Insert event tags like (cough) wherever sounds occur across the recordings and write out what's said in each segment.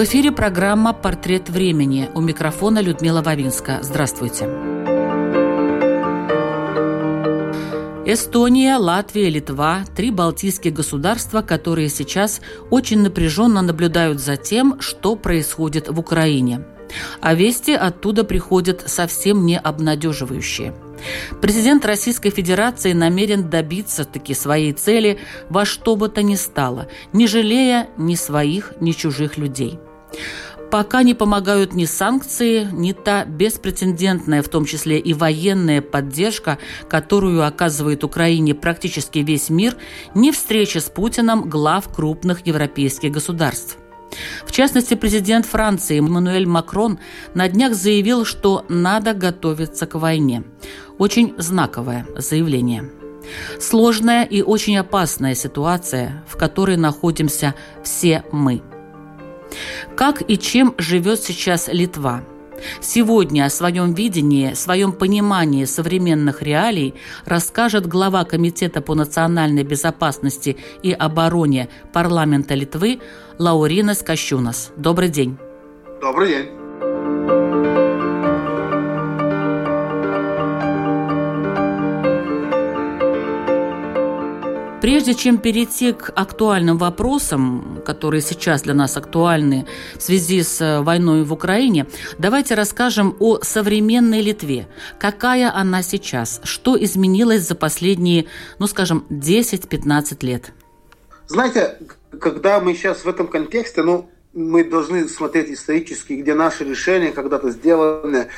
В эфире программа «Портрет времени». У микрофона Людмила Вавинска. Здравствуйте. Эстония, Латвия, Литва – три балтийских государства, которые сейчас очень напряженно наблюдают за тем, что происходит в Украине. А вести оттуда приходят совсем не обнадеживающие – Президент Российской Федерации намерен добиться таки своей цели во что бы то ни стало, не жалея ни своих, ни чужих людей. Пока не помогают ни санкции, ни та беспрецедентная, в том числе и военная поддержка, которую оказывает Украине практически весь мир, ни встреча с Путиным глав крупных европейских государств. В частности, президент Франции Эммануэль Макрон на днях заявил, что надо готовиться к войне. Очень знаковое заявление. Сложная и очень опасная ситуация, в которой находимся все мы. Как и чем живет сейчас Литва – Сегодня о своем видении, своем понимании современных реалий расскажет глава Комитета по национальной безопасности и обороне парламента Литвы Лауринас Кащунас. Добрый день. Добрый день. Прежде чем перейти к актуальным вопросам, которые сейчас для нас актуальны в связи с э, войной в Украине, давайте расскажем о современной Литве. Какая она сейчас? Что изменилось за последние, ну скажем, 10-15 лет? Знаете, когда мы сейчас в этом контексте, ну, мы должны смотреть исторически, где наши решения когда-то сделаны,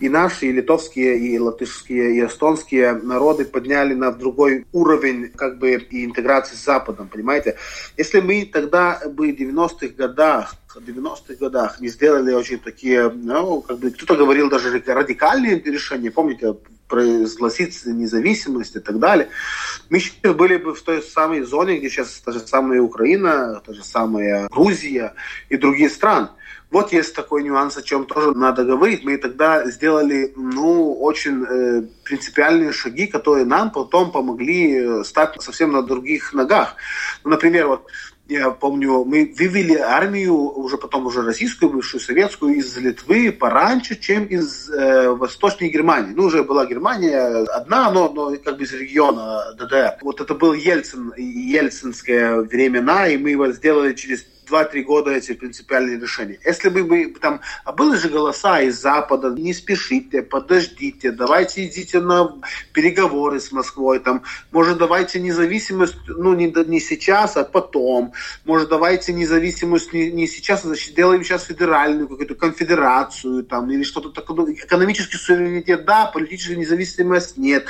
и наши, и литовские, и латышские, и эстонские народы подняли на другой уровень как бы и интеграции с Западом, понимаете? Если мы тогда бы в 90-х годах 90-х годах не сделали очень такие, ну, как бы кто-то говорил даже радикальные решения, помните, произгласить независимость и так далее. Мы сейчас были бы в той самой зоне, где сейчас та же самая Украина, та же самая Грузия и другие страны. Вот есть такой нюанс, о чем тоже надо говорить. Мы тогда сделали ну, очень э, принципиальные шаги, которые нам потом помогли э, стать совсем на других ногах. Ну, например, вот я помню, мы вывели армию, уже потом уже российскую, бывшую советскую, из Литвы пораньше, чем из э, Восточной Германии. Ну, уже была Германия одна, но, но как бы из региона ДДР. Вот это был Ельцин, ельцинское времена, и мы его сделали через 2-3 года эти принципиальные решения. Если бы мы там, а были же голоса из Запада, не спешите, подождите, давайте идите на переговоры с Москвой, там, может, давайте независимость, ну, не, не сейчас, а потом, может, давайте независимость не, не сейчас, а значит, делаем сейчас федеральную какую-то конфедерацию, там, или что-то такое, ну, экономический суверенитет, да, политическая независимость нет.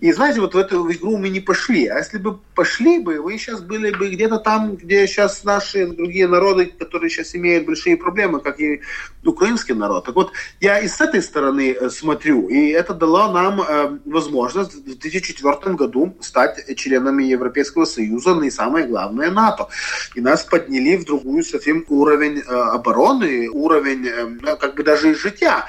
И знаете, вот в эту игру мы не пошли. А если бы пошли бы, вы сейчас были бы где-то там, где сейчас наши другие народы, которые сейчас имеют большие проблемы, как и украинский народ. Так вот, я и с этой стороны э, смотрю, и это дало нам э, возможность в 2004 году стать членами Европейского Союза, ну и самое главное, НАТО. И нас подняли в другую совсем уровень э, обороны, уровень э, как бы даже и жития.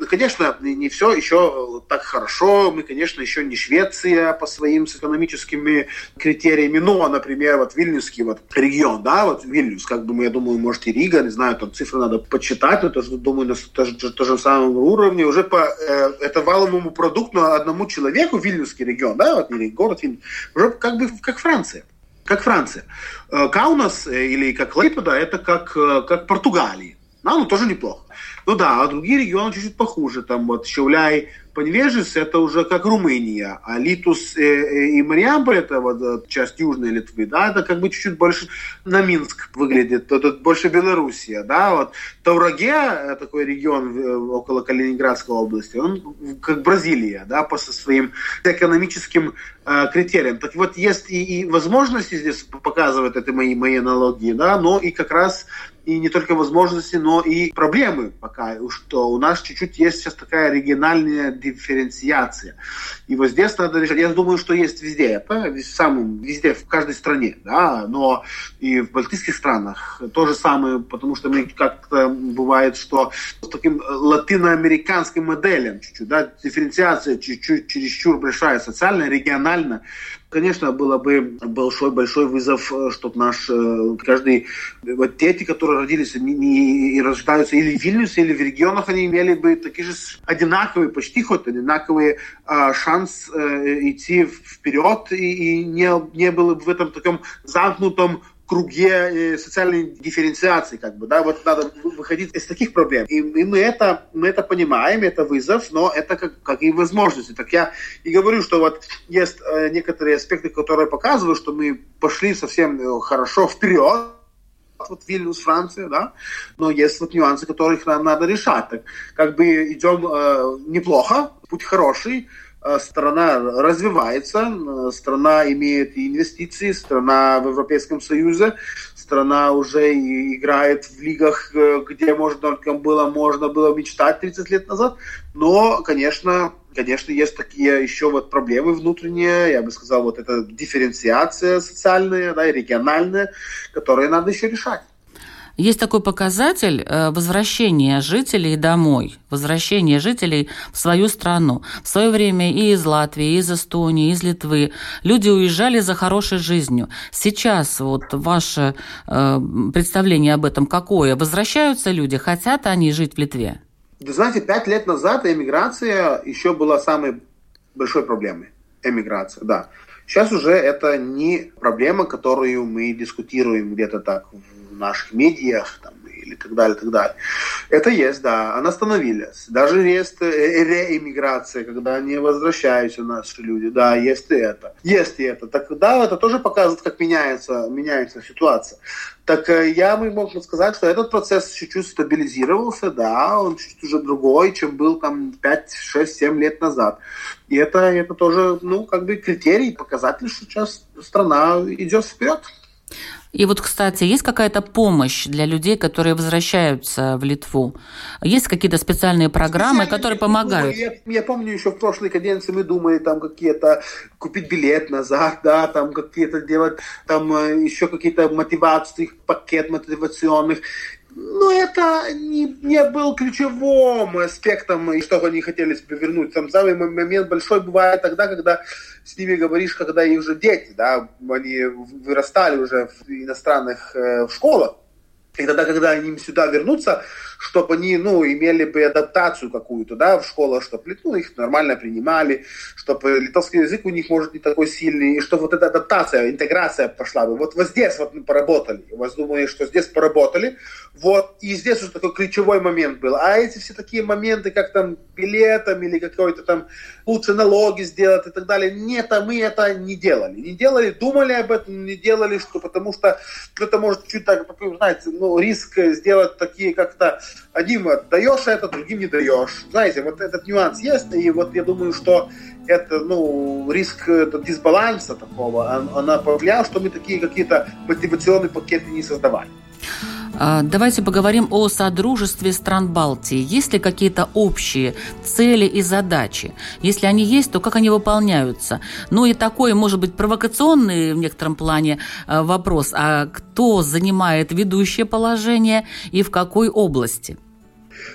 Ну, конечно, не все еще так хорошо. Мы, конечно, еще не Швеция по своим экономическими критериями. Но, например, вот Вильнюсский вот регион, да, вот Вильнюс, как бы, я думаю, может и Рига, не знаю, там цифры надо почитать, но тоже, думаю, на тоже, тоже самом уровне. Уже по э, это валовому продукту одному человеку Вильнюсский регион, да, вот, или город Вильнюс, уже как бы как Франция как Франция. Э, Каунас э, или как Лейпеда это как, э, как Португалия. Да, ну тоже неплохо. Ну да, а другие регионы чуть-чуть похуже. Там вот Шауляй, Поневежец это уже как Румыния, а Литус э, э, и Мариамполь, это вот э, часть Южной Литвы, да, это как бы чуть-чуть больше на Минск выглядит, это больше Белоруссия, да, вот Таураге, такой регион около Калининградской области, он как Бразилия, да, по своим экономическим э, критериям. Так вот, есть и, и возможности здесь показывают это мои, мои аналогии, да, но и как раз и не только возможности, но и проблемы пока, что у нас чуть-чуть есть сейчас такая региональная дифференциация. И вот здесь надо решать. Я думаю, что есть везде это, самом, везде, в каждой стране, да, но и в балтийских странах то же самое, потому что мне как-то бывает, что с таким латиноамериканским моделем чуть-чуть, да, дифференциация чуть-чуть чересчур большая, социально, регионально, Конечно, было бы большой-большой вызов, э, чтобы наш э, каждый... Вот дети, которые родились не, не, и рождаются или в Вильнюсе, или в регионах, они имели бы такие же одинаковые, почти хоть одинаковые э, шанс э, идти вперед, и, и не, не было бы в этом таком замкнутом круге э, социальной дифференциации, как бы, да, вот надо выходить из таких проблем. И, мы, это, мы это понимаем, это вызов, но это как, как и возможности. Так я и говорю, что вот есть э, некоторые аспекты, которые показывают, что мы пошли совсем э, хорошо вперед, вот Вильнюс, Франция, да, но есть вот нюансы, которых нам надо решать. Так, как бы идем э, неплохо, путь хороший, страна развивается, э, страна имеет инвестиции, страна в Европейском Союзе, страна уже играет в лигах, э, где можно только было, можно было мечтать 30 лет назад. Но, конечно, конечно, есть такие еще вот проблемы внутренние, я бы сказал, вот эта дифференциация социальная, да, и региональная, которые надо еще решать. Есть такой показатель э, возвращения жителей домой, возвращения жителей в свою страну. В свое время и из Латвии, и из Эстонии, и из Литвы люди уезжали за хорошей жизнью. Сейчас вот ваше э, представление об этом какое? Возвращаются люди, хотят они жить в Литве? Вы знаете, пять лет назад эмиграция еще была самой большой проблемой. Эмиграция, да. Сейчас уже это не проблема, которую мы дискутируем где-то так наших медиах там, или так далее, так далее. Это есть, да, она остановилась. Даже есть э, реэмиграция, когда они возвращаются наши люди, да, есть и это. Есть и это. Так да, это тоже показывает, как меняется, меняется ситуация. Так э, я мы можем сказать, что этот процесс чуть-чуть стабилизировался, да, он чуть-чуть уже другой, чем был там 5, 6, 7 лет назад. И это, это тоже, ну, как бы критерий, показатель, что сейчас страна идет вперед. И вот, кстати, есть какая-то помощь для людей, которые возвращаются в Литву? Есть какие-то специальные программы, Специально, которые помогают? Я, я помню, еще в прошлой каденции мы думали там какие-то купить билет назад, да, там какие-то делать, там э, еще какие-то мотивации, пакет мотивационных но это не, не был ключевым аспектом, и что они хотели себе вернуть. Там самый момент большой бывает тогда, когда с ними говоришь, когда их уже дети, да, они вырастали уже в иностранных э, в школах. И тогда, когда они сюда вернутся, чтобы они, ну, имели бы адаптацию какую-то, да, в школах, чтобы, ну, их нормально принимали, чтобы литовский язык у них, может, не такой сильный, и чтобы вот эта адаптация, интеграция пошла бы. Вот, вот здесь вот мы поработали. Я вас думаю, что здесь поработали, вот, и здесь уже такой ключевой момент был. А эти все такие моменты, как там билетом или какой-то там лучше налоги сделать и так далее, нет, а мы это не делали. Не делали, думали об этом, не делали, что потому что это может чуть так, знаете, ну, риск сделать такие как-то одним даешь это, другим не даешь. Знаете, вот этот нюанс есть, и вот я думаю, что это, ну, риск это дисбаланса такого, она повлияла, что мы такие какие-то мотивационные пакеты не создавали. А, давайте поговорим о содружестве стран Балтии. Есть ли какие-то общие цели и задачи? Если они есть, то как они выполняются? Ну и такой, может быть, провокационный в некотором плане а, вопрос. А кто занимает ведущее положение и в какой области?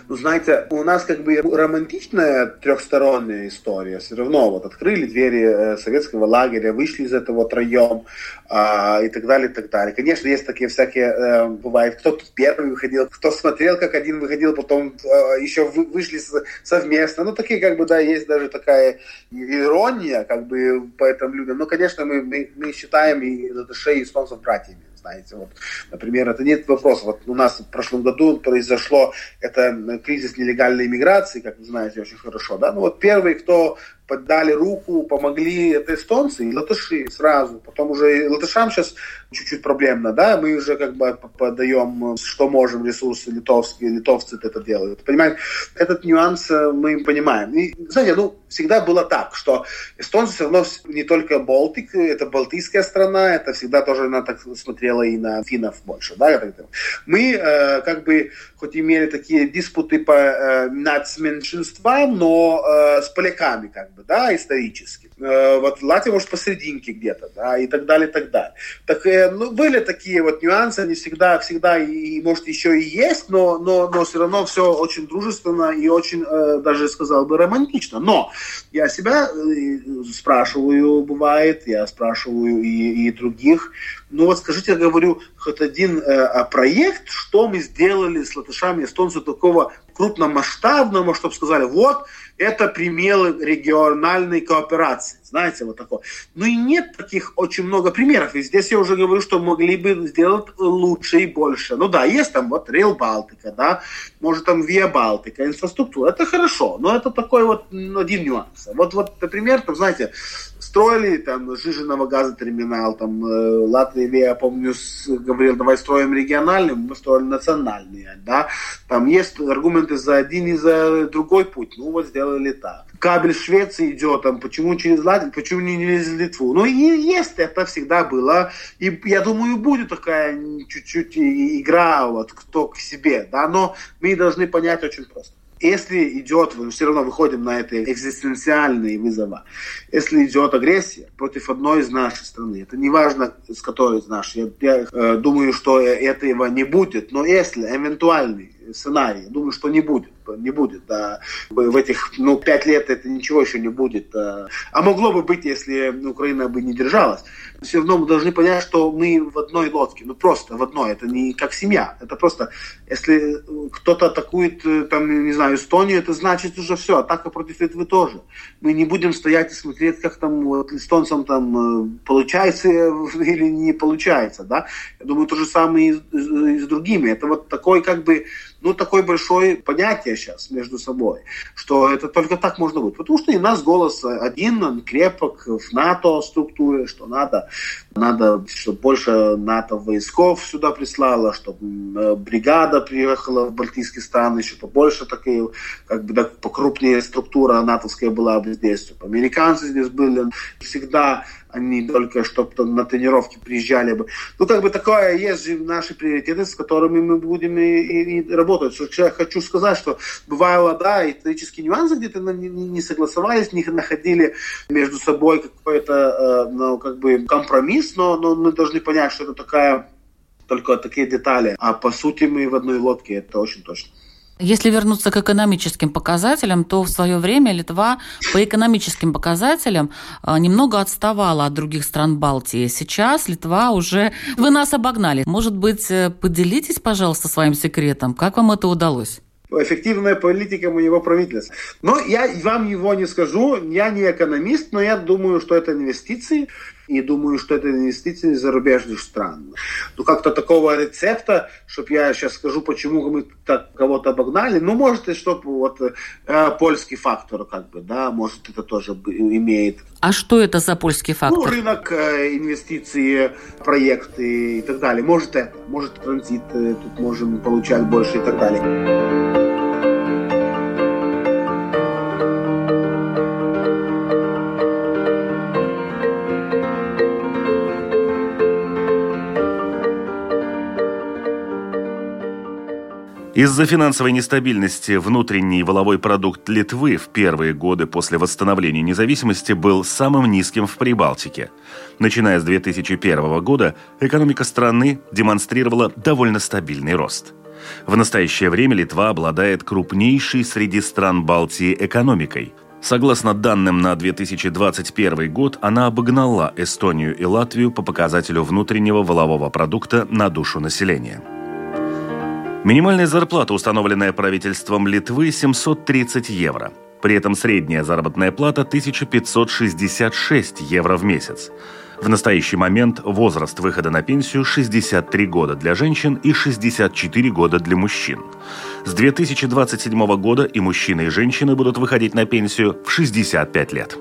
Ну, знаете, у нас как бы романтичная трехсторонняя история. Все равно вот открыли двери э, советского лагеря, вышли из этого троем а, и так далее, и так далее. Конечно, есть такие всякие, э, бывает, кто тут первый выходил, кто смотрел, как один выходил, потом э, еще вы, вышли совместно. Ну, такие как бы, да, есть даже такая ирония как бы по этим людям. Но, конечно, мы, мы, мы считаем и латышей и эстонцев братьями знаете. Вот, например, это нет вопроса. Вот у нас в прошлом году произошло это кризис нелегальной иммиграции, как вы знаете очень хорошо, да. Ну вот первый, кто подали руку, помогли это эстонцы и латыши сразу. Потом уже латышам сейчас чуть-чуть проблемно, да, мы уже как бы подаем, что можем, ресурсы литовские, литовцы это делают. Понимаете, этот нюанс э, мы понимаем. И, знаете, ну, всегда было так, что эстонцы все равно не только Балтик, это балтийская страна, это всегда тоже она так смотрела и на финнов больше, да, мы э, как бы хоть имели такие диспуты по э, нацменьшинствам, но э, с поляками как да, исторически. Э, вот Латвия, может, посерединке где-то, да, и так далее, и так далее. Так, э, ну, были такие вот нюансы, они всегда, всегда, и, может, еще и есть, но, но, но все равно все очень дружественно и очень, э, даже сказал бы, романтично. Но я себя спрашиваю, бывает, я спрашиваю и, и других, ну вот скажите, я говорю, хоть один э, проект, что мы сделали с латышами эстонцами такого крупномасштабного, чтобы сказали, вот, это примеры региональной кооперации. Знаете, вот такое. Ну и нет таких очень много примеров. И здесь я уже говорю, что могли бы сделать лучше и больше. Ну да, есть там вот Rail Балтика, да, может там Via Балтика, инфраструктура. Это хорошо, но это такой вот один нюанс. Вот, вот например, там, знаете, строили там жиженного газотерминал, там э, Латвия, я помню, говорил, давай строим региональный, мы строили национальный, да, там есть аргументы за один и за другой путь, ну вот сделали так. Кабель Швеции идет, там, почему через Латвию, почему не через Литву, ну и есть, это всегда было, и я думаю, будет такая чуть-чуть игра, вот, кто к себе, да, но мы должны понять очень просто если идет, мы все равно выходим на эти экзистенциальные вызовы, если идет агрессия против одной из нашей страны, это не важно, с которой из нашей, я, я э, думаю, что этого не будет, но если эвентуальный сценарий, думаю, что не будет не будет. Да. В этих ну, пять лет это ничего еще не будет. А могло бы быть, если Украина бы не держалась. Все равно мы должны понять, что мы в одной лодке. Ну просто в одной. Это не как семья. Это просто, если кто-то атакует, э, там, не знаю, Эстонию, это значит уже все. Атака против этого тоже. Мы не будем стоять и смотреть, как там вот, эстонцам там э, получается (laughs) или не получается. Да? Я думаю, то же самое и с, и с другими. Это вот такой как бы ну, такое большое понятие сейчас между собой, что это только так можно быть. Потому что и нас голос один, он крепок в НАТО структуре, что надо, надо, чтобы больше НАТО войсков сюда прислало, чтобы э, бригада приехала в Балтийские страны, еще побольше такие, как бы, да, покрупнее структура натовская была бы здесь, чтобы американцы здесь были. Всегда они только чтобы на тренировки приезжали бы. Ну, как бы такое есть же наши приоритеты, с которыми мы будем и, и, и работать. Что я хочу сказать, что бывало, да, исторические нюансы где-то не, не согласовались, не находили между собой какой-то, э, ну, как бы компромисс, но, но мы должны понять, что это такая только такие детали. А по сути мы в одной лодке, это очень точно. Если вернуться к экономическим показателям, то в свое время Литва по экономическим показателям а, немного отставала от других стран Балтии. Сейчас Литва уже... Вы нас обогнали. Может быть, э, поделитесь, пожалуйста, своим секретом. Как вам это удалось? эффективная политика моего правительства. Но я вам его не скажу, я не экономист, но я думаю, что это инвестиции, и думаю, что это инвестиции из зарубежных стран. Ну, как-то такого рецепта, чтобы я сейчас скажу, почему мы так кого-то обогнали, ну, может, и чтобы вот э, польский фактор, как бы, да, может, это тоже имеет. А что это за польский ну, фактор? Ну, рынок, э, инвестиции, проекты и так далее. Может, это, может, транзит, э, тут можем получать больше и так далее. Из-за финансовой нестабильности внутренний воловой продукт Литвы в первые годы после восстановления независимости был самым низким в Прибалтике. Начиная с 2001 года экономика страны демонстрировала довольно стабильный рост. В настоящее время Литва обладает крупнейшей среди стран Балтии экономикой. Согласно данным на 2021 год, она обогнала Эстонию и Латвию по показателю внутреннего волового продукта на душу населения. Минимальная зарплата, установленная правительством Литвы, 730 евро. При этом средняя заработная плата 1566 евро в месяц. В настоящий момент возраст выхода на пенсию 63 года для женщин и 64 года для мужчин. С 2027 года и мужчины, и женщины будут выходить на пенсию в 65 лет.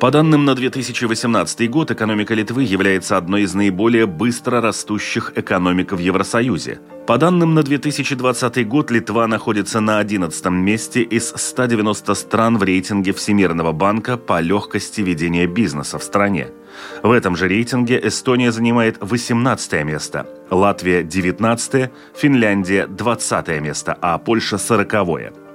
По данным на 2018 год, экономика Литвы является одной из наиболее быстро растущих экономик в Евросоюзе. По данным на 2020 год, Литва находится на 11 месте из 190 стран в рейтинге Всемирного банка по легкости ведения бизнеса в стране. В этом же рейтинге Эстония занимает 18 место, Латвия – 19, Финляндия – 20 место, а Польша – 40 -е.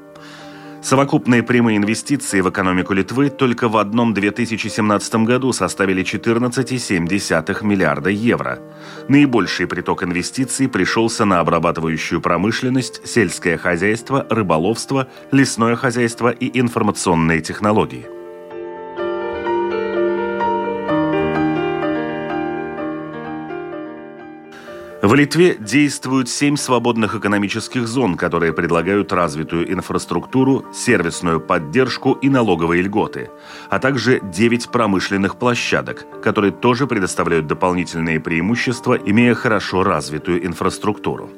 Совокупные прямые инвестиции в экономику Литвы только в одном 2017 году составили 14,7 миллиарда евро. Наибольший приток инвестиций пришелся на обрабатывающую промышленность, сельское хозяйство, рыболовство, лесное хозяйство и информационные технологии. В Литве действуют семь свободных экономических зон, которые предлагают развитую инфраструктуру, сервисную поддержку и налоговые льготы, а также девять промышленных площадок, которые тоже предоставляют дополнительные преимущества, имея хорошо развитую инфраструктуру.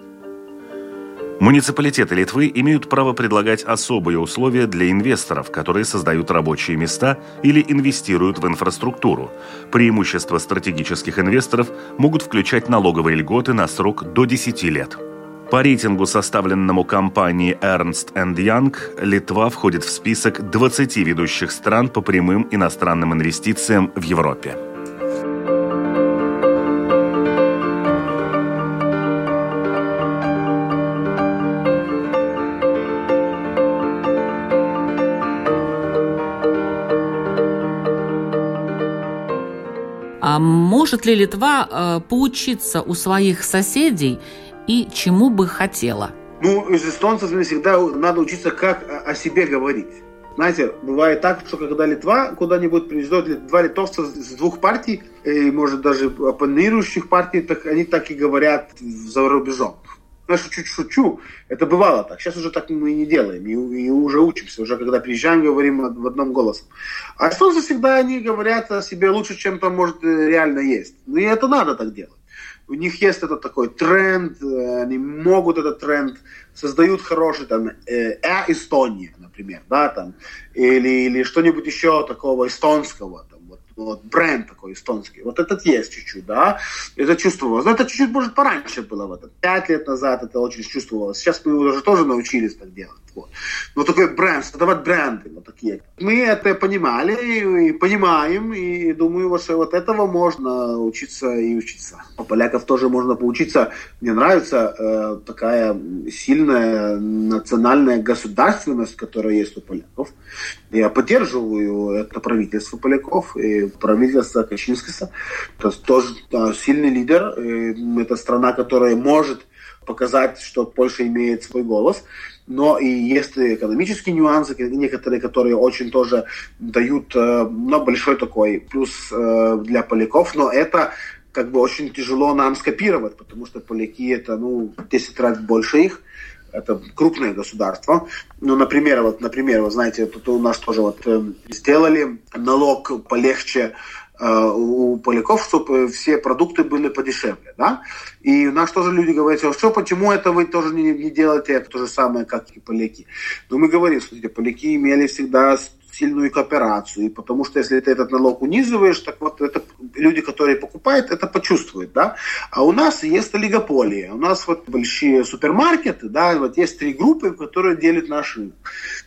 Муниципалитеты Литвы имеют право предлагать особые условия для инвесторов, которые создают рабочие места или инвестируют в инфраструктуру. Преимущества стратегических инвесторов могут включать налоговые льготы на срок до 10 лет. По рейтингу, составленному компанией Ernst Young, Литва входит в список 20 ведущих стран по прямым иностранным инвестициям в Европе. Может ли Литва э, поучиться у своих соседей и чему бы хотела? Ну, из эстонцев всегда надо учиться, как о себе говорить. Знаете, бывает так, что когда Литва куда-нибудь приезжают, два литовца с двух партий, и, может, даже оппонирующих партий, так они так и говорят за рубежом. Я чуть шучу. Это бывало так. Сейчас уже так мы не делаем. И, и уже учимся. Уже когда приезжаем, говорим в одном голосом. А эстонцы всегда они говорят о себе лучше, чем там может э, реально есть. Ну и это надо так делать. У них есть этот такой тренд, э, они могут этот тренд, создают хороший там э, Эстония, например, да, там, или, или что-нибудь еще такого эстонского, вот, бренд такой эстонский. Вот этот есть чуть-чуть, да, это чувствовалось. Но это чуть-чуть, может, пораньше было, вот, пять лет назад это очень чувствовалось. Сейчас мы уже тоже научились так делать. Вот. Но такой бренд, создавать бренды вот такие. Мы это понимали и понимаем, и думаю, что вот этого можно учиться и учиться. У поляков тоже можно поучиться. Мне нравится э, такая сильная национальная государственность, которая есть у поляков. Я поддерживаю это правительство поляков и правительство Качинского. Это тоже сильный лидер. И это страна, которая может показать, что Польша имеет свой голос. Но и есть экономические нюансы, некоторые, которые очень тоже дают э, ну, большой такой плюс э, для поляков. Но это как бы очень тяжело нам скопировать, потому что поляки это, ну, 10 раз больше их это крупное государство. Ну, например, вот, например, вы знаете, тут у нас тоже вот э, сделали налог полегче Э, у поляков, чтобы все продукты были подешевле, да. И у нас тоже люди говорят, что почему это вы тоже не, не делаете это то же самое, как и поляки. Но мы говорим, смотрите, поляки имели всегда сильную кооперацию, потому что если ты этот налог унизываешь, так вот это люди, которые покупают, это почувствуют, да. А у нас есть олигополия, у нас вот большие супермаркеты, да, вот есть три группы, которые делят наш рынок.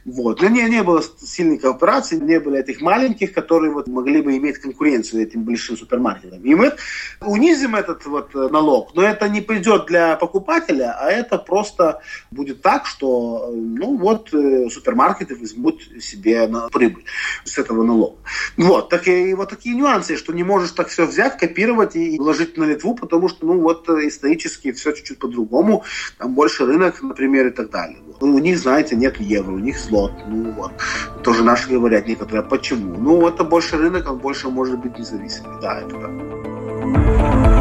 Вот. Но не, не было сильной кооперации, не было этих маленьких, которые вот могли бы иметь конкуренцию этим большим супермаркетам. И мы унизим этот вот налог, но это не придет для покупателя, а это просто будет так, что ну вот э, супермаркеты возьмут себе на прибыль с этого налога. Вот, так и вот такие нюансы, что не можешь так все взять, копировать и вложить на Литву, потому что, ну, вот э, исторически все чуть-чуть по-другому, там больше рынок, например, и так далее. Ну, у них, знаете, нет евро, у них злот, ну, вот. Тоже наши говорят некоторые, а почему? Ну, это больше рынок, он больше может быть независимый. Да, это так.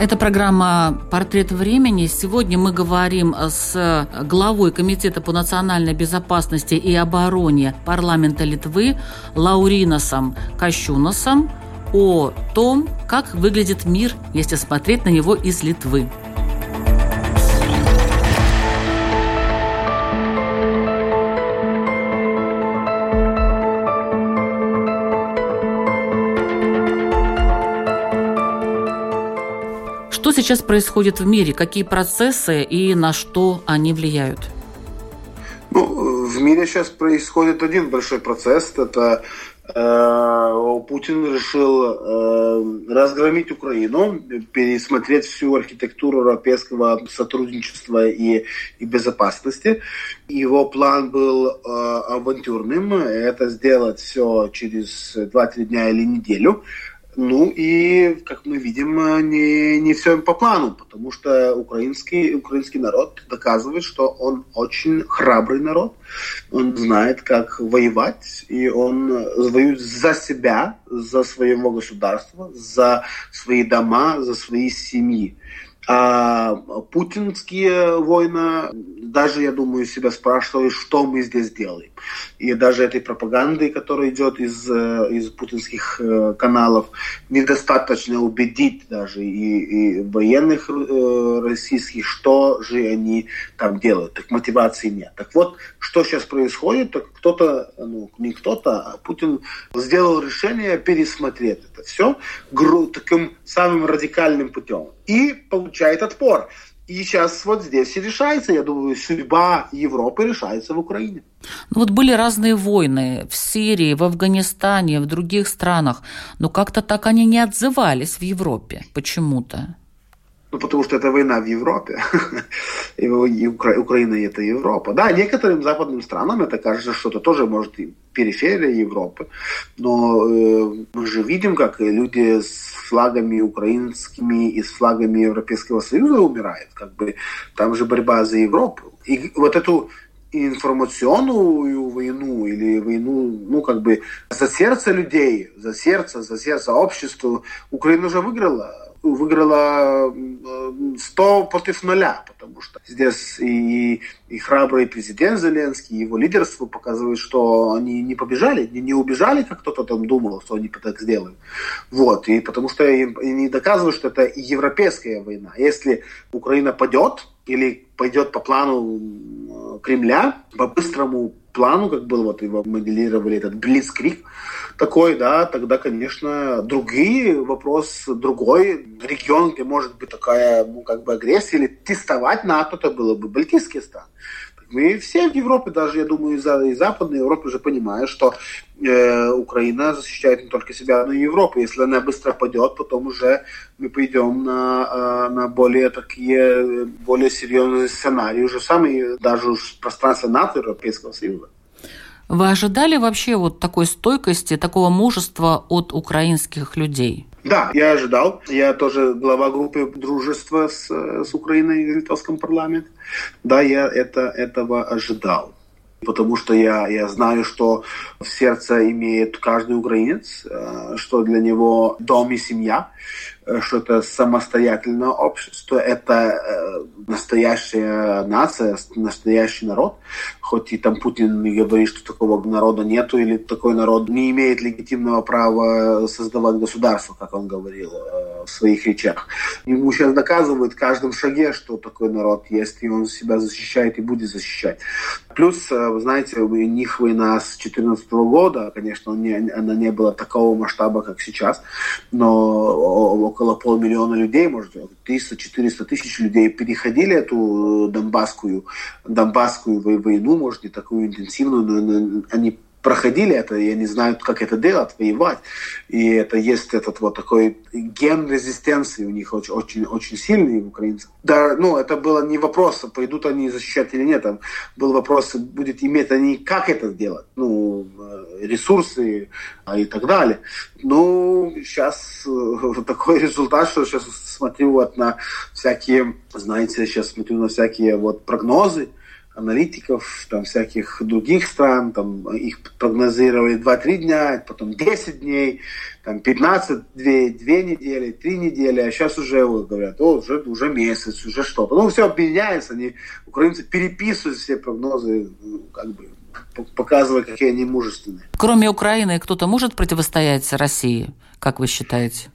Это программа «Портрет времени». Сегодня мы говорим с главой Комитета по национальной безопасности и обороне парламента Литвы Лауриносом Кащуносом о том, как выглядит мир, если смотреть на него из Литвы. Сейчас происходит в мире? Какие процессы и на что они влияют? Ну, в мире сейчас происходит один большой процесс. Это э, Путин решил э, разгромить Украину, пересмотреть всю архитектуру европейского сотрудничества и, и безопасности. Его план был э, авантюрным. Это сделать все через 2-3 дня или неделю. Ну и, как мы видим, не, не все по плану, потому что украинский, украинский народ доказывает, что он очень храбрый народ, он знает, как воевать, и он воюет за себя, за своего государства, за свои дома, за свои семьи. А путинские войны, даже, я думаю, себя спрашивали, что мы здесь делаем. И даже этой пропаганды, которая идет из, э, из путинских э, каналов, недостаточно убедить даже и, и военных э, российских, что же они там делают. Так мотивации нет. Так вот, что сейчас происходит, так кто-то, ну не кто-то, а Путин сделал решение пересмотреть это все таким самым радикальным путем и получает отпор. И сейчас вот здесь и решается, я думаю, судьба Европы решается в Украине. Ну вот были разные войны в Сирии, в Афганистане, в других странах, но как-то так они не отзывались в Европе почему-то. Ну, потому что это война в Европе. (laughs) и Укра... Украина это Европа. Да, некоторым западным странам это кажется, что это тоже может и периферия Европы. Но э, мы же видим, как люди с флагами украинскими и с флагами Европейского Союза умирают. Как бы там же борьба за Европу. И вот эту информационную войну или войну, ну, как бы за сердце людей, за сердце, за сердце общества Украина уже выиграла выиграла 100 против нуля, потому что здесь и, и храбрый президент Зеленский, его лидерство показывает, что они не побежали, не, не убежали, как кто-то там думал, что они так сделают. Вот, и потому что они доказывают, что это европейская война. Если Украина падет, или пойдет по плану Кремля, по быстрому плану, как было, вот его моделировали этот блицкрик такой, да, тогда, конечно, другие вопрос, другой регион, где может быть такая, ну, как бы агрессия, или тестовать НАТО, это было бы Балтийский стран. Мы все в Европе, даже, я думаю, из, из Западной Европы уже понимают, что э, Украина защищает не только себя, но и Европу. Если она быстро падет, потом уже мы пойдем на, э, на более такие, более серьезные сценарии, уже самые, даже в пространстве НАТО Европейского Союза. Вы ожидали вообще вот такой стойкости, такого мужества от украинских людей? Да, я ожидал. Я тоже глава группы дружества с, с Украиной в литовском парламенте. Да, я это, этого ожидал. Потому что я, я знаю, что в сердце имеет каждый украинец, э, что для него дом и семья, э, что это самостоятельное общество, это э, настоящая нация, настоящий народ. Хоть и там Путин говорит, что такого народа нету, или такой народ не имеет легитимного права создавать государство, как он говорил в своих речах. Ему сейчас доказывают в каждом шаге, что такой народ есть, и он себя защищает и будет защищать. Плюс, вы знаете, у них война с 2014 года, конечно, не, она не была такого масштаба, как сейчас, но около полмиллиона людей, может, 300-400 тысяч людей переходили эту донбасскую, донбасскую войну, может, не такую интенсивную, но они проходили это, и они знают, как это делать, воевать. И это есть этот вот такой ген резистенции у них очень, очень, очень сильный, украинцев. Да, ну, это было не вопрос, пойдут они защищать или нет, там был вопрос, будет иметь они, как это сделать, ну, э, ресурсы а, и так далее. Ну, сейчас э, такой (laughs) результат, что сейчас смотрю вот на всякие, знаете, сейчас смотрю на всякие вот прогнозы, аналитиков, там всяких других стран, там их прогнозировали 2-3 дня, потом 10 дней, там 15, 2, 2 недели, 3 недели, а сейчас уже говорят, о, уже, уже месяц, уже что-то. Ну, все объединяется, они, украинцы переписывают все прогнозы, как бы показывая, какие они мужественные. Кроме Украины, кто-то может противостоять России, как вы считаете?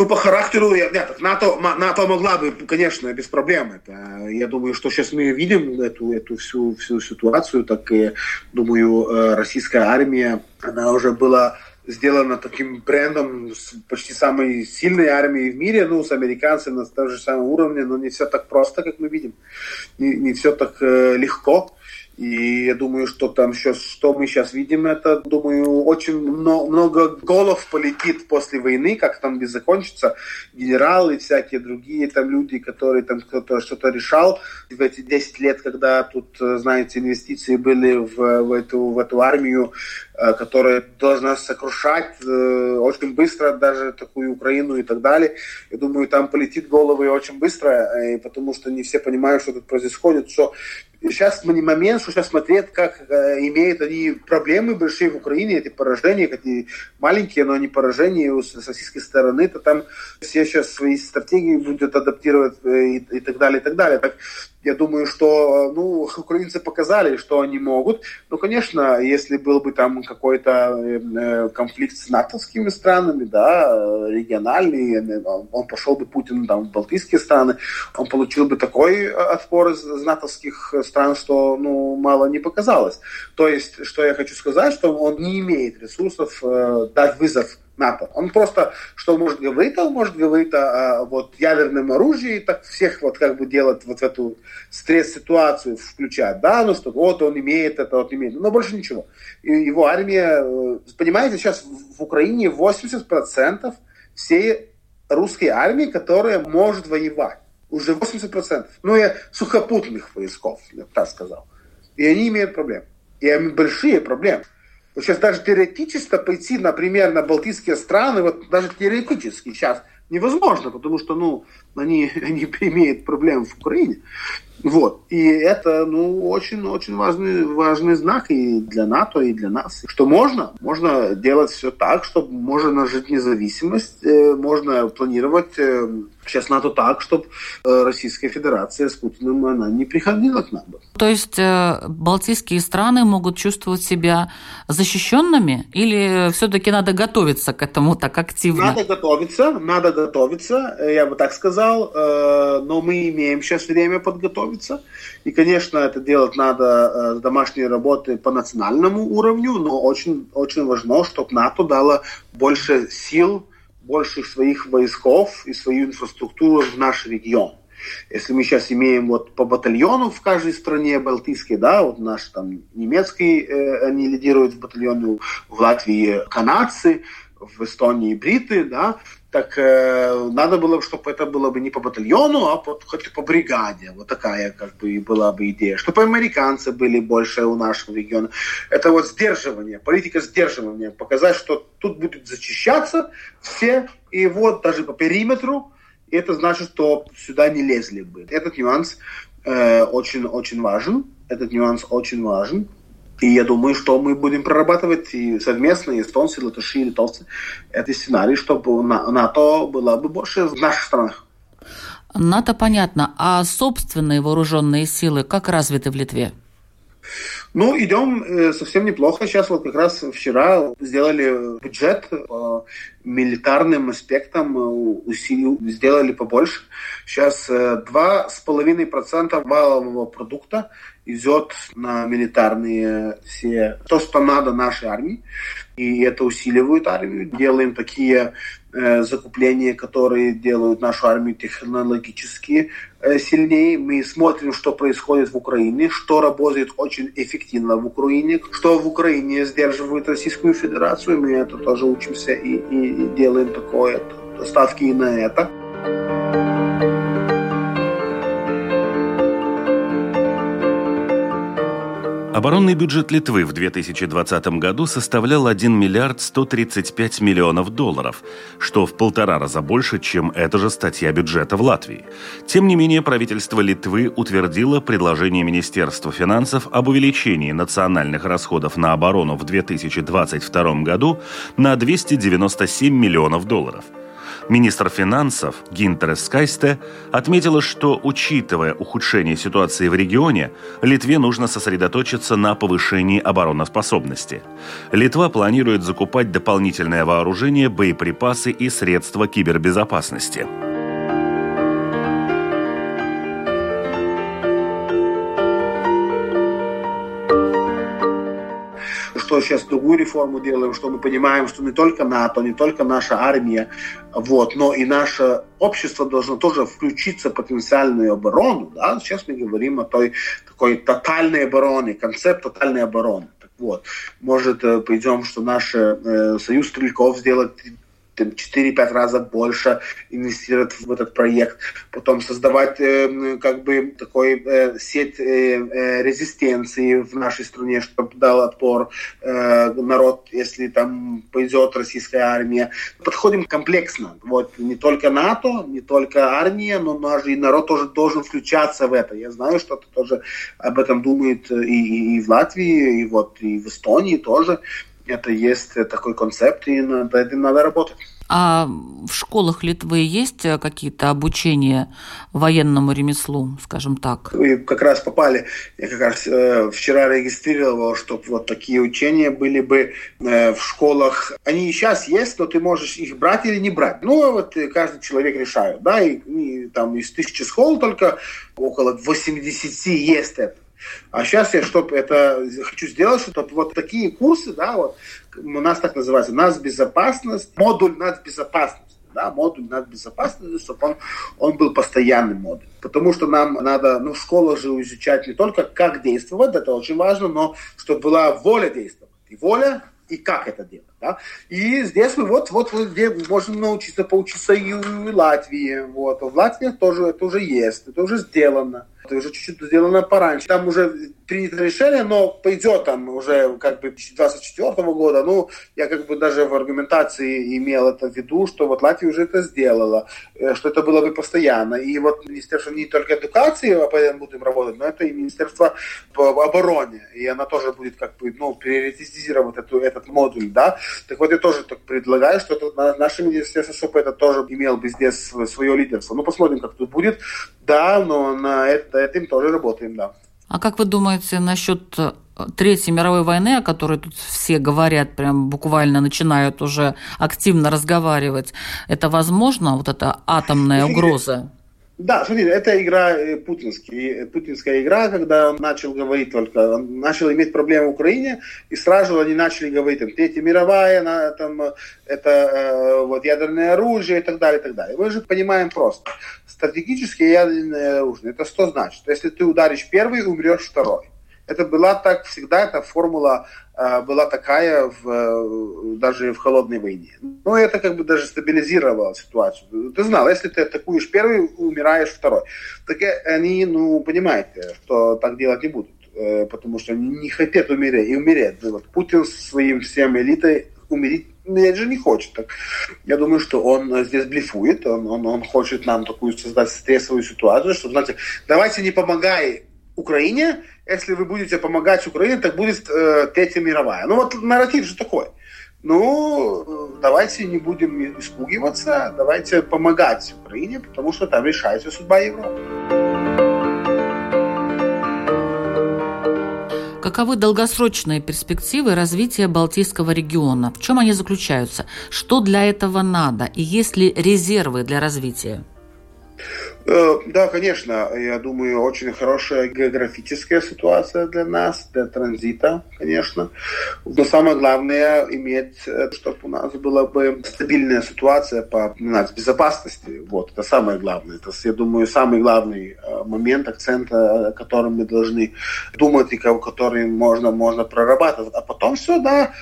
Ну, по характеру, нет, НАТО, НАТО могла бы, конечно, без проблем. Это, я думаю, что сейчас мы видим эту, эту всю, всю ситуацию, так и, думаю, э, российская армия, она уже была сделана таким брендом почти самой сильной армией в мире, ну, с американцами на том же самом уровне, но не все так просто, как мы видим, не, не все так э, легко. И я думаю, что там сейчас, что мы сейчас видим, это, думаю, очень много, много голов полетит после войны, как там где закончится. Генералы и всякие другие там люди, которые там кто-то что-то решал в эти 10 лет, когда тут, знаете, инвестиции были в, в, эту, в эту армию, э, которая должна сокрушать э, очень быстро даже такую Украину и так далее. Я думаю, там полетит головы очень быстро, э, потому что не все понимают, что тут происходит, что сейчас момент, что сейчас смотреть, как э, имеют они проблемы большие в Украине, эти поражения, эти маленькие, но они поражения с российской стороны, то там все сейчас свои стратегии будут адаптировать э, и, и так далее, и так далее. Так я думаю, что ну, (laughs) украинцы показали, что они могут. Ну, конечно, если был бы там какой-то э, конфликт с натовскими странами, да, региональный, э, он пошел бы Путин там, в балтийские страны, он получил бы такой отпор из натовских стран, что ну, мало не показалось. То есть, что я хочу сказать, что он не имеет ресурсов э, дать вызов НАТО. Он просто, что может говорить, он может говорить о, о вот, ядерном оружии, так всех вот как бы делать вот в эту стресс-ситуацию включать, да, ну что вот он имеет это, вот имеет, но больше ничего. И его армия, э, понимаете, сейчас в Украине 80% всей русской армии, которая может воевать. Уже 80%. Ну, я сухопутных войсков, я так сказал. И они имеют проблемы. И они большие проблемы. Сейчас даже теоретически пойти, например, на Балтийские страны, вот даже теоретически сейчас невозможно, потому что, ну, они, (laughs) они имеют проблемы в Украине. Вот. И это, ну, очень-очень важный, важный знак и для НАТО, и для нас. Что можно, можно делать все так, чтобы можно жить независимость, э, можно планировать э, сейчас НАТО так, чтобы э, Российская Федерация с Путиным она не приходила к нам. То есть балтийские страны могут чувствовать себя защищенными или все-таки надо готовиться к этому так активно? Надо готовиться, надо готовиться, я бы так сказал, но мы имеем сейчас время подготовиться. И, конечно, это делать надо домашние работы по национальному уровню, но очень, очень важно, чтобы НАТО дало больше сил больше своих войсков и свою инфраструктуру в наш регион. Если мы сейчас имеем вот по батальону в каждой стране балтийской, да, вот наш там немецкий, э, они лидируют в батальоне, в Латвии канадцы, в Эстонии бриты, да, так э, надо было, чтобы это было бы не по батальону, а по, хоть по бригаде. Вот такая как бы была бы идея. Чтобы американцы были больше у нашего региона. Это вот сдерживание, политика сдерживания. Показать, что тут будет зачищаться все, и вот даже по периметру, и это значит, что сюда не лезли бы. Этот нюанс очень-очень э, важен. Этот нюанс очень важен. И я думаю, что мы будем прорабатывать и совместно, и эстонцы, и латыши, и литовцы, эти сценарии, чтобы НАТО было бы больше в наших странах. НАТО понятно. А собственные вооруженные силы как развиты в Литве? Ну, идем э, совсем неплохо. Сейчас вот как раз вчера сделали бюджет по милитарным аспектам, э, сделали побольше. Сейчас 2,5% э, валового продукта идет на милитарные все, то, что надо нашей армии, и это усиливает армию. Делаем такие закупления, которые делают нашу армию технологически э, сильнее. Мы смотрим, что происходит в Украине, что работает очень эффективно в Украине, что в Украине сдерживает Российскую Федерацию. Мы это тоже учимся и, и делаем такое, ставки и на это. Оборонный бюджет Литвы в 2020 году составлял 1 миллиард 135 миллионов долларов, что в полтора раза больше, чем эта же статья бюджета в Латвии. Тем не менее, правительство Литвы утвердило предложение Министерства финансов об увеличении национальных расходов на оборону в 2022 году на 297 миллионов долларов – Министр финансов Гинтер Скайсте отметила, что, учитывая ухудшение ситуации в регионе, Литве нужно сосредоточиться на повышении обороноспособности. Литва планирует закупать дополнительное вооружение, боеприпасы и средства кибербезопасности. Что сейчас другую реформу делаем, что мы понимаем, что не только НАТО, не только наша армия, вот, но и наше общество должно тоже включиться в потенциальную оборону. Да? Сейчас мы говорим о той такой тотальной обороне, концепт тотальной обороны. Так вот, может, э, пойдем, что наш э, союз стрелков сделает 4-5 раз больше инвестировать в этот проект, потом создавать э, как бы такой э, сеть э, резистенции в нашей стране, чтобы дал отпор народ, если там пойдет российская армия. Подходим комплексно. Вот не только НАТО, не только армия, но даже и народ тоже должен включаться в это. Я знаю, что ты тоже об этом думает и, и в Латвии, и вот и в Эстонии тоже это есть такой концепт, и над этим надо работать. А в школах Литвы есть э, какие-то обучения военному ремеслу, скажем так? Вы как раз попали, я как раз э, вчера регистрировал, чтобы вот такие учения были бы э, в школах. Они и сейчас есть, но ты можешь их брать или не брать. Ну, вот э, каждый человек решает, да, и, и там из тысячи школ только около 80 есть это. А сейчас я чтобы это хочу сделать, чтобы вот такие курсы, да, вот у нас так называется, нас безопасность, модуль нас безопасность, да, модуль нас безопасности, чтобы он, он был постоянный модуль. Потому что нам надо, ну, в школах же изучать не только как действовать, это очень важно, но чтобы была воля действовать. И воля, и как это делать. Да? И здесь мы вот, вот, вот где можем научиться, поучиться и в Латвии. Вот. В Латвии тоже это уже есть, это уже сделано. Это уже чуть-чуть сделано пораньше. Там уже принято решение, но пойдет там уже как бы 2024 года. Ну, я как бы даже в аргументации имел это в виду, что вот Латвия уже это сделала, э, что это было бы постоянно. И вот Министерство не только эдукации, а по этому будем работать, но это и Министерство по обороне. И она тоже будет как бы, ну, приоритизировать эту, этот модуль, да. Так вот, я тоже так предлагаю, что это, наше Министерство, чтобы это тоже имел бы здесь свое лидерство. Ну, посмотрим, как тут будет. Да, но на это, этим тоже работаем, да. А как вы думаете насчет э, Третьей мировой войны, о которой тут все говорят, прям буквально начинают уже активно разговаривать, это возможно, вот эта атомная угроза? Да, смотрите, это игра э, путинский, э, путинская игра, когда он начал говорить только, он начал иметь проблемы в Украине, и сразу они начали говорить, там, Третья мировая, на, там, это э, вот ядерное оружие и так далее, и так далее. Мы же понимаем просто, стратегическое ядерное оружие, это что значит? Если ты ударишь первый, умрешь второй. Это была так всегда, эта формула э, была такая в, э, даже в холодной войне. Но это как бы даже стабилизировало ситуацию. Ты знал, если ты атакуешь первый, умираешь второй. Так они, ну, понимаете, что так делать не будут, э, потому что они не хотят умереть. И умереть. Вот Путин со своим всем элитой умереть умереть же не хочет. Так, я думаю, что он здесь блефует, он, он, он хочет нам такую создать стрессовую ситуацию, что, знаете, давайте не помогай Украине, если вы будете помогать Украине, так будет э, Третья мировая. Ну вот нарратив же такой. Ну, давайте не будем испугиваться, давайте помогать Украине, потому что там решается судьба Европы. Каковы долгосрочные перспективы развития Балтийского региона? В чем они заключаются? Что для этого надо? И есть ли резервы для развития? Э, да, конечно, я думаю, очень хорошая географическая ситуация для нас, для транзита, конечно. Но самое главное иметь, э, чтобы у нас была бы стабильная ситуация по нас, безопасности. Вот, это самое главное. Это, я думаю, самый главный э, момент, акцент, о котором мы должны думать и который можно, можно прорабатывать. А потом все, да,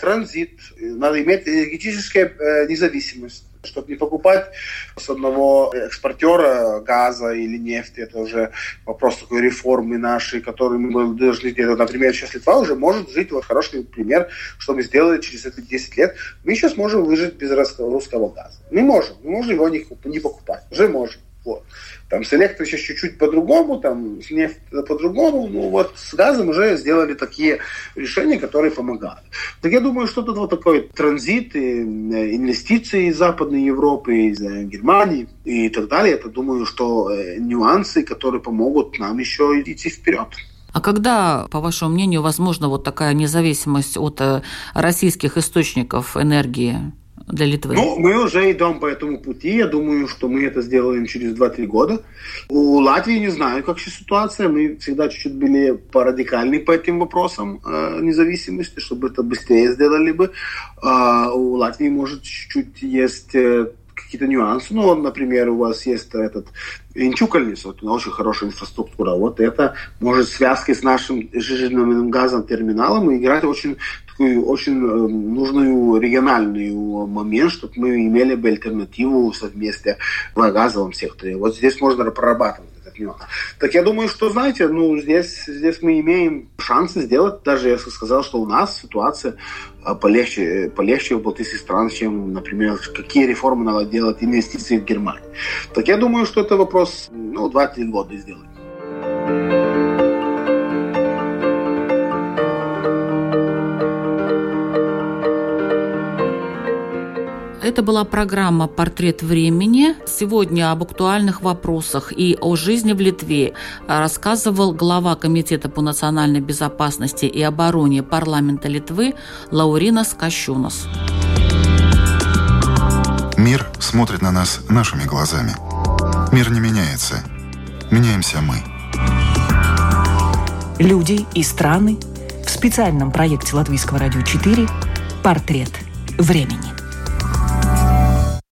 транзит. Надо иметь энергетическую независимость чтобы не покупать с одного экспортера газа или нефти. Это уже вопрос такой реформы нашей, которую мы должны делать. Например, сейчас Литва уже может жить, вот хороший пример, что мы сделали через эти 10 лет. Мы сейчас можем выжить без русского газа. Мы можем, мы можем его не, не покупать. Уже можем. Вот. Там с электрой сейчас чуть-чуть по-другому, там с нефть по-другому, ну вот с газом уже сделали такие решения, которые помогают. Так я думаю, что тут вот такой транзит, и э, инвестиции из Западной Европы, из э, Германии и так далее, это думаю, что э, нюансы, которые помогут нам еще идти вперед. А когда, по вашему мнению, возможно вот такая независимость от российских источников энергии? Для Литвы? Ну, мы уже идем по этому пути. Я думаю, что мы это сделаем через 2-3 года. У Латвии не знаю, как сейчас ситуация. Мы всегда чуть-чуть были порадикальны по этим вопросам э, независимости, чтобы это быстрее сделали бы. Э, у Латвии, может, чуть-чуть есть э, какие-то нюансы. Ну, например, у вас есть этот Инчукальница, вот, очень хорошая инфраструктура. Вот это может в связке с нашим жизненным газом терминалом играть очень такую очень э, нужную региональную момент, чтобы мы имели бы альтернативу совместно в газовом секторе. Вот здесь можно прорабатывать этот нюанс. Так я думаю, что, знаете, ну, здесь, здесь мы имеем шансы сделать, даже я сказал, что у нас ситуация э, полегче, полегче в балтийских странах, чем, например, какие реформы надо делать, инвестиции в Германию. Так я думаю, что это вопрос, ну, 2-3 года сделать. Это была программа «Портрет времени». Сегодня об актуальных вопросах и о жизни в Литве рассказывал глава Комитета по национальной безопасности и обороне парламента Литвы Лауринас Кащунас. Мир смотрит на нас нашими глазами. Мир не меняется. Меняемся мы. Люди и страны в специальном проекте Латвийского радио 4 «Портрет времени».